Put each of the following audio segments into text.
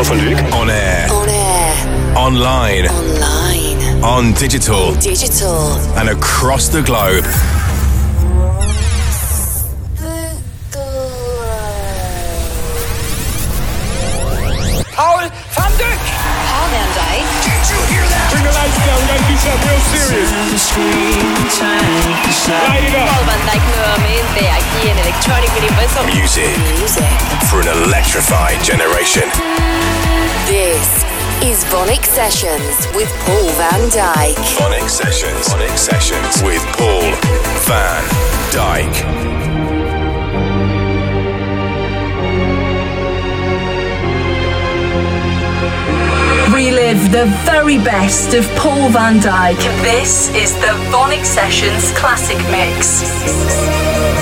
Paul van Dyk. On air. On air. Online. Online. On digital. Digital. And across the globe. Paul van Dyk. Paul van Dyk. You? Bring the lights down. We gotta real serious. Light up. Paul van Dyk nuevamente aquí en Electronic. Music for an electrified generation. This is VONYC Sessions with Paul van Dyk. VONYC Sessions. Sessions with Paul van Dyk. Relive the very best of Paul van Dyk. This is the VONYC Sessions Classic Mix.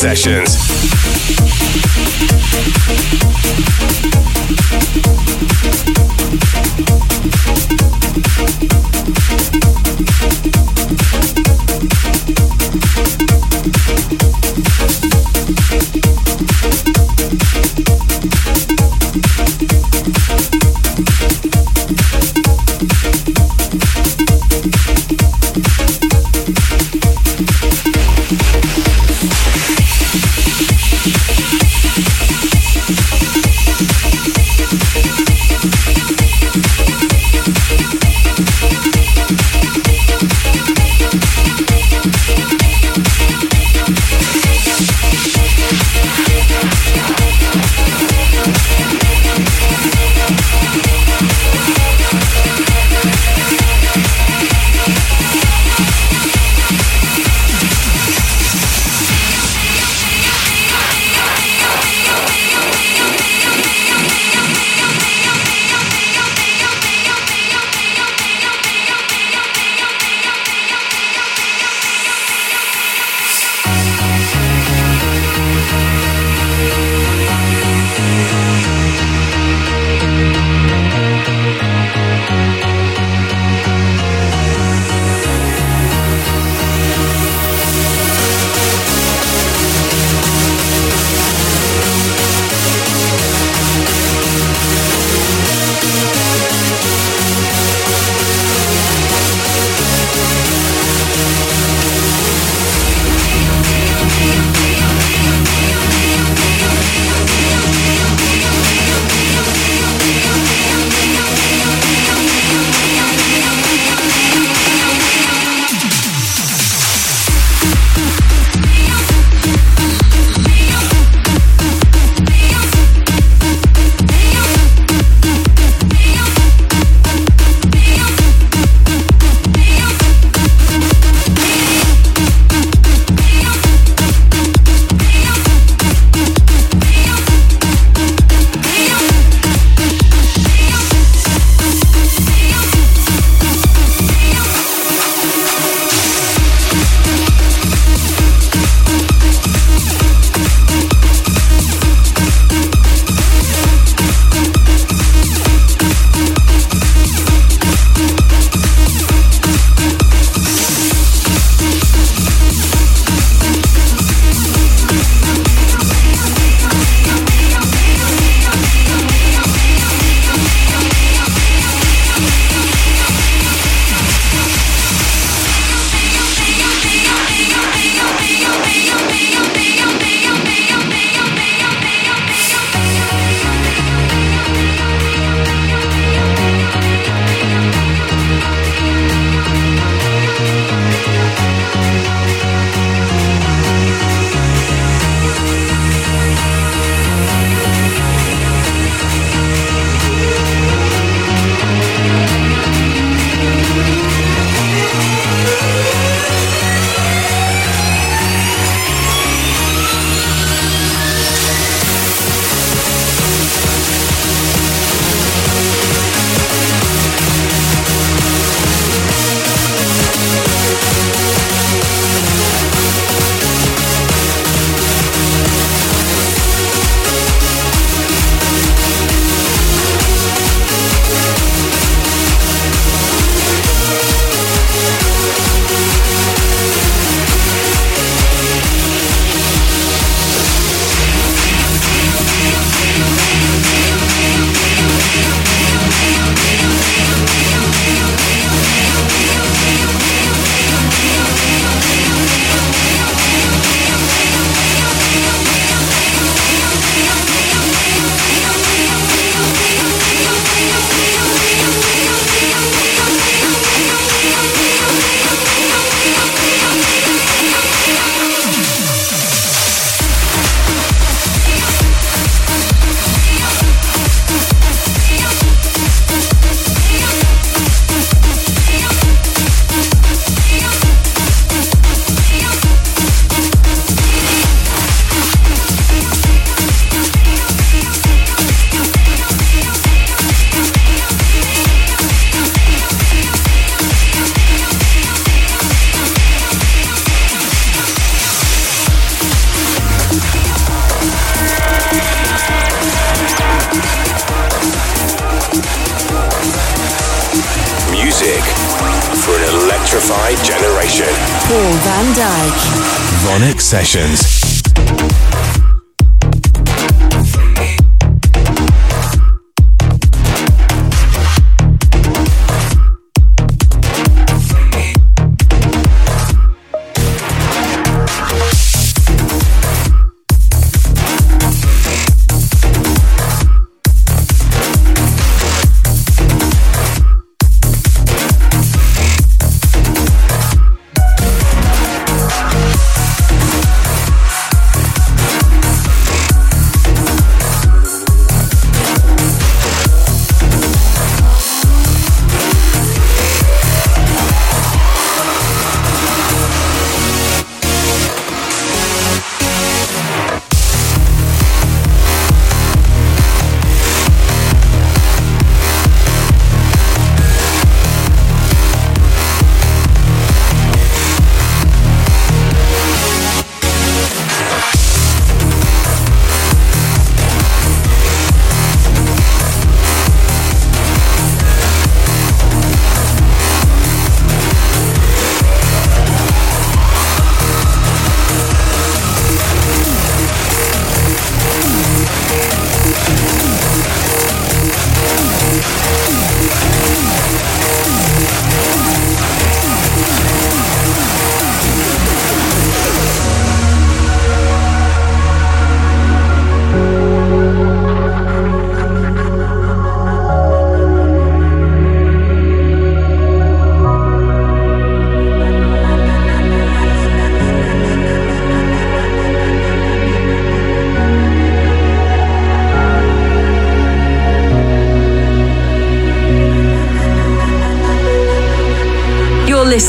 Sessions.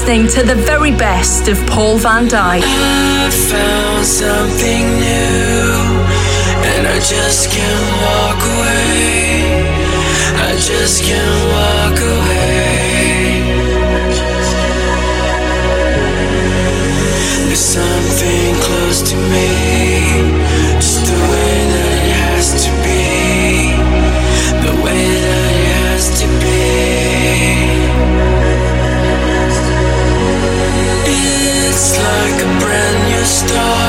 listening to the very best of Paul Van Dyk. I found something new, and I just can't walk away. I just can't walk away. It's like a brand new start.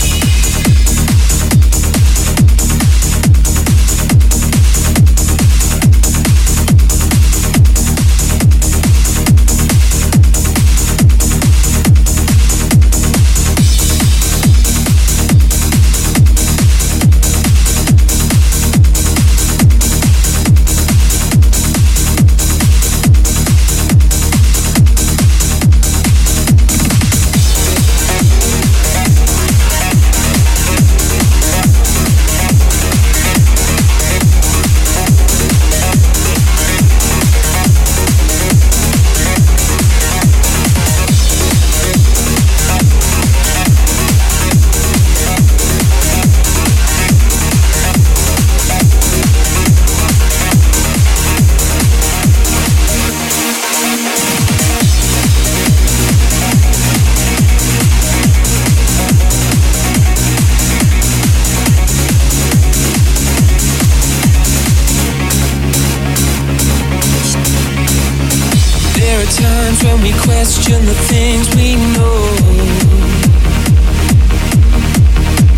question the things we know.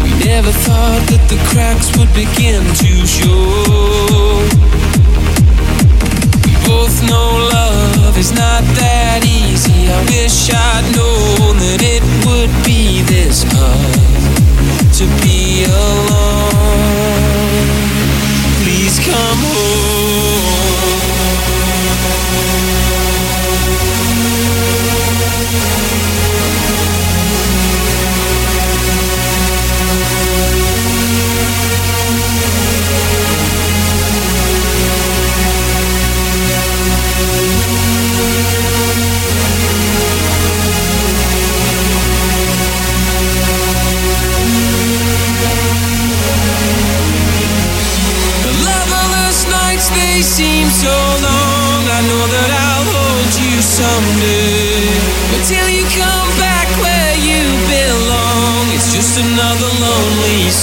We never thought that the cracks would begin to show. We both know love is not that easy. I wish I'd known that it would be this hard to be.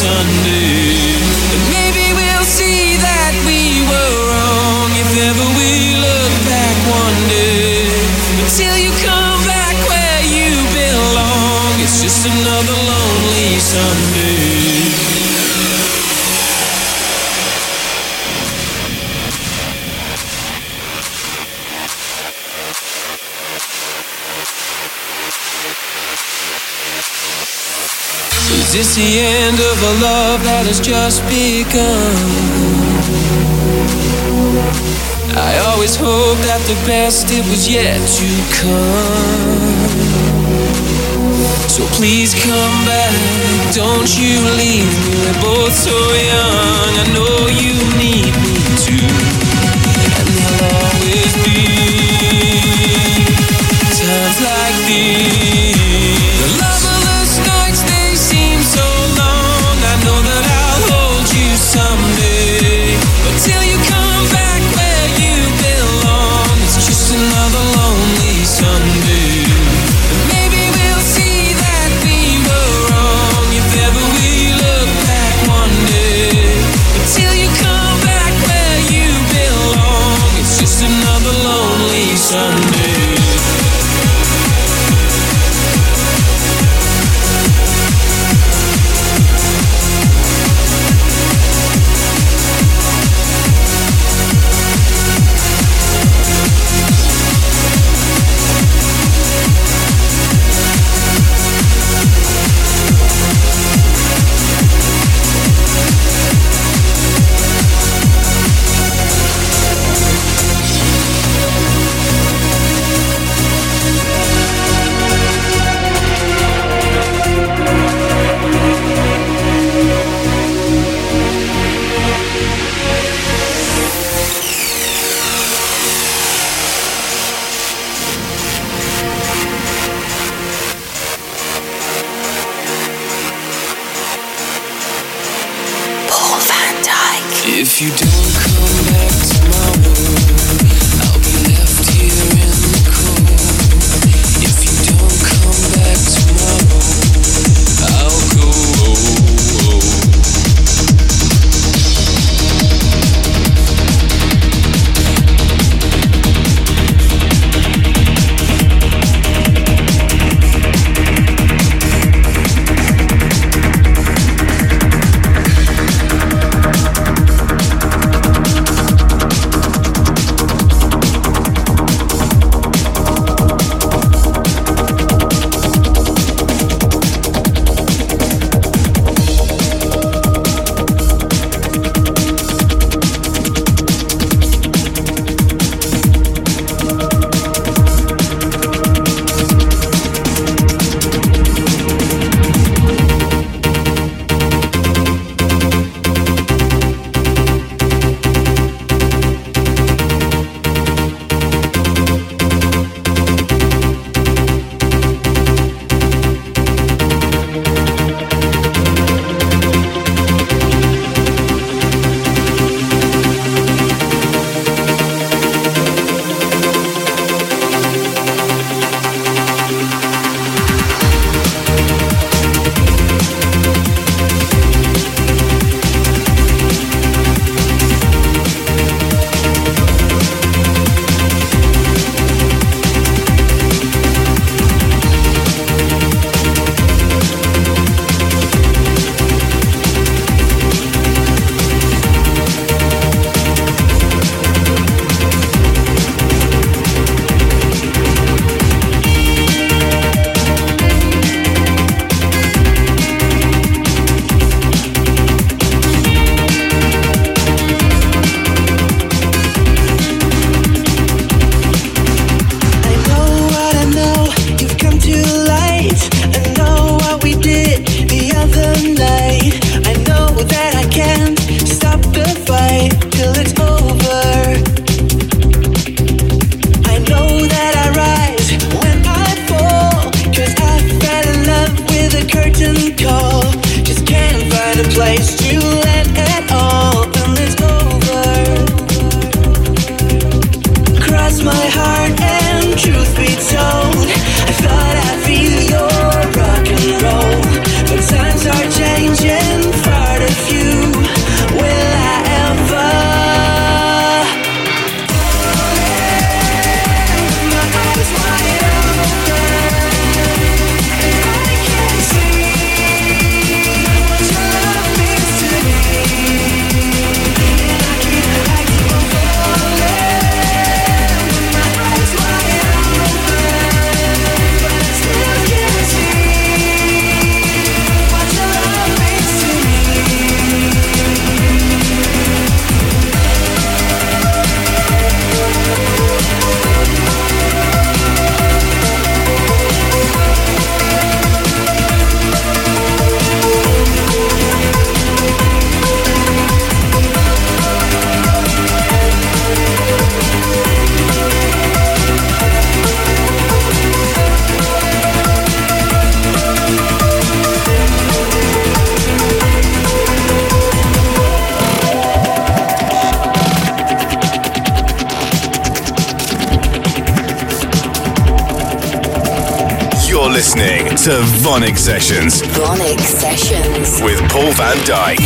Sunday. Dyk. just begun. I always hoped that the best it was yet to come. So please come back, don't you leave me. We're both so young. I know you need me too, and there'll always be times like these. If you don't come back tomorrow, You're listening to VONYC Sessions. VONYC Sessions. With Paul van Dyk.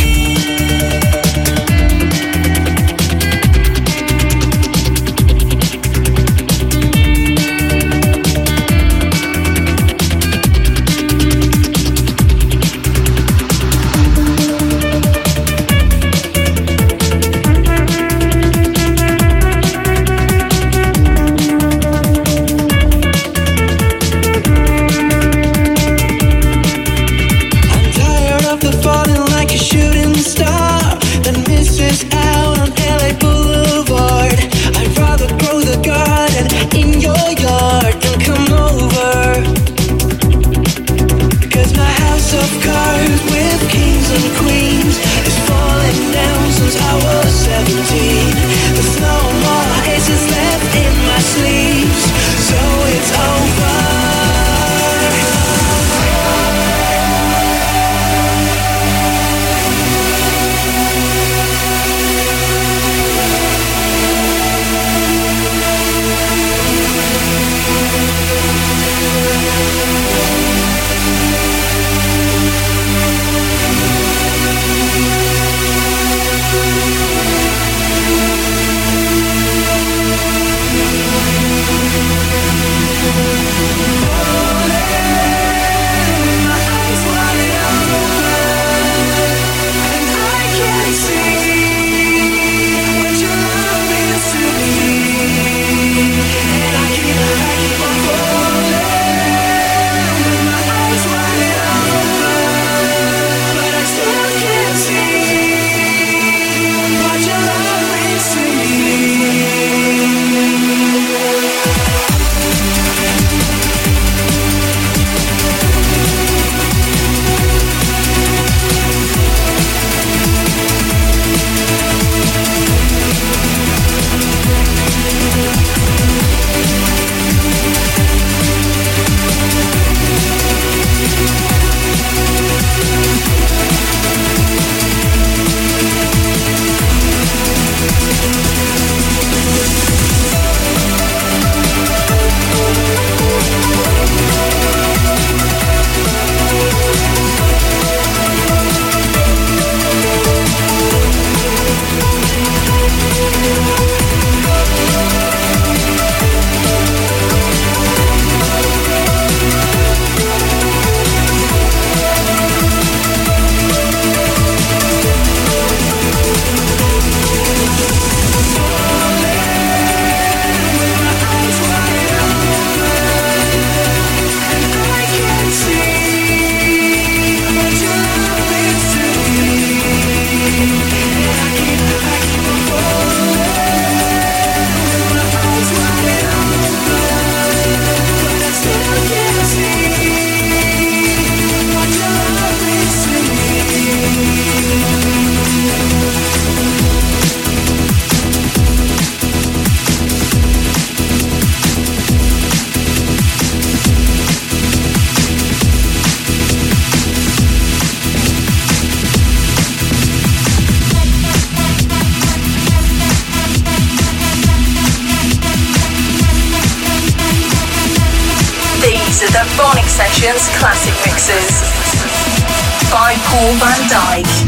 to the VONYC Sessions Classic Mixes by Paul Van Dyk.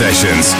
Sessions.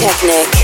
Technic.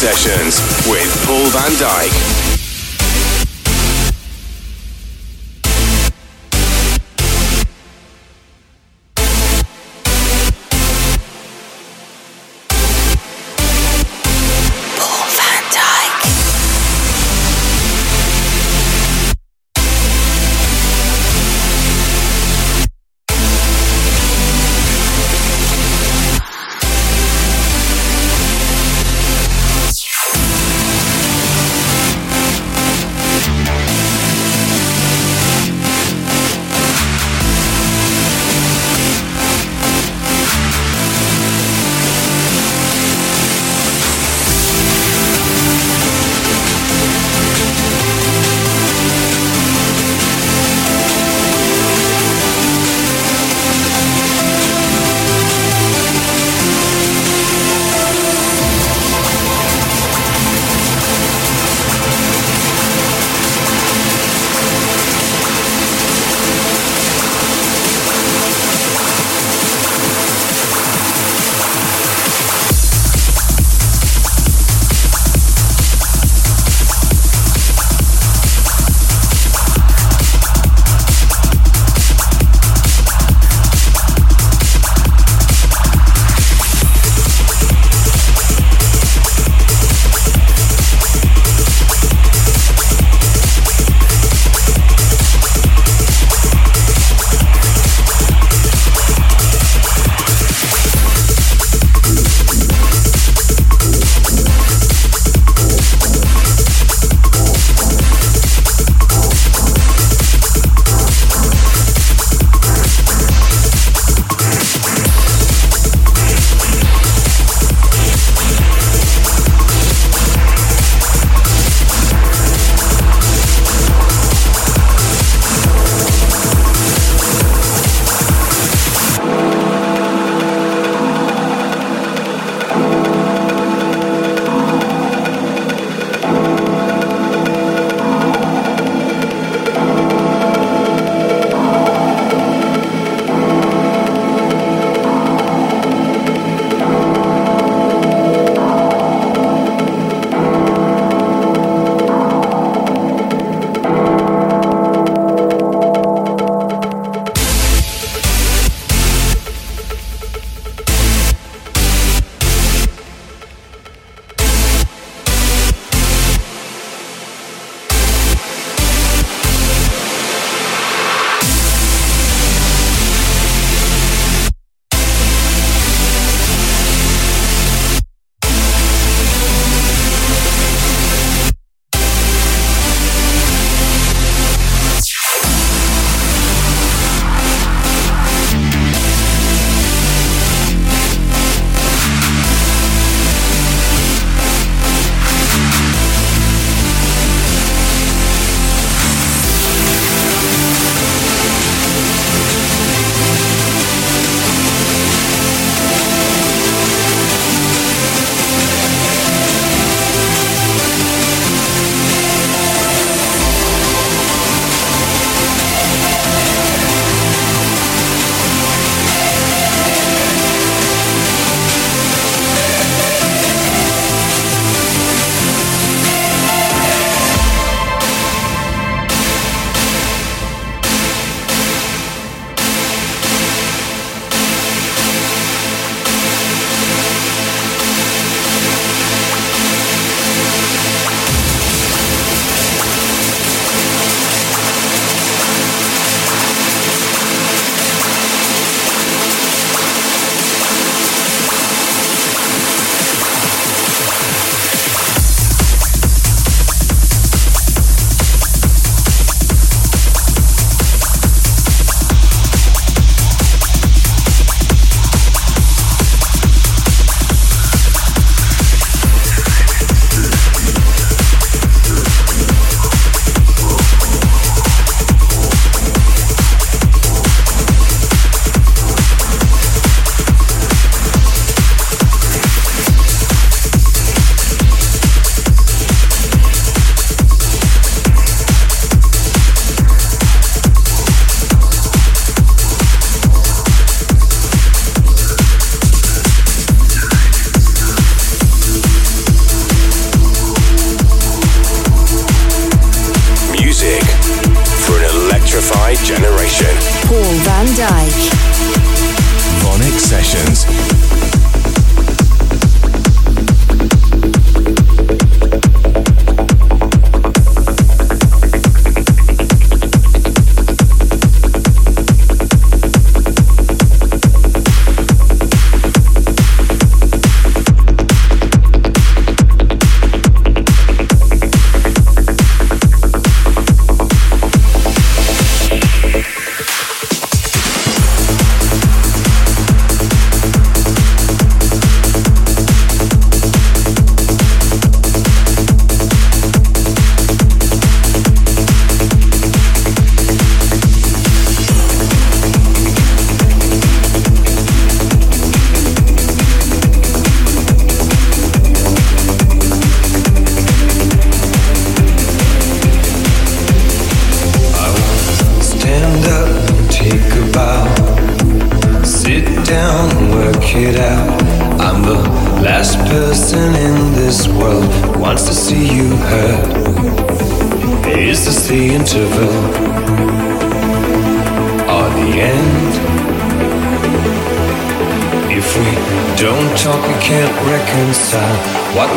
Sessions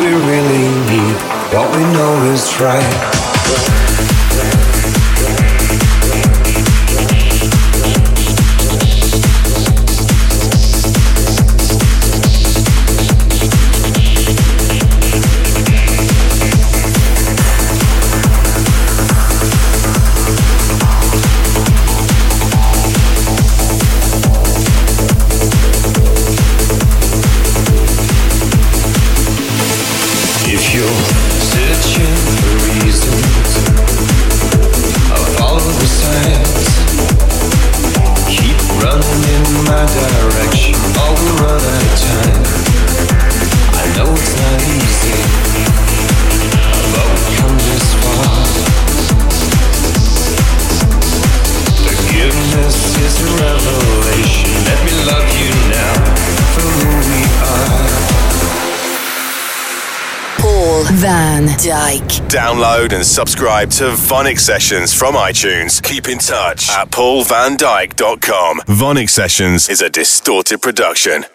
we really need, what we know is right. Download and subscribe to VONYC Sessions from iTunes. Keep in touch at paulvandyk.com. VONYC Sessions is a distorted production.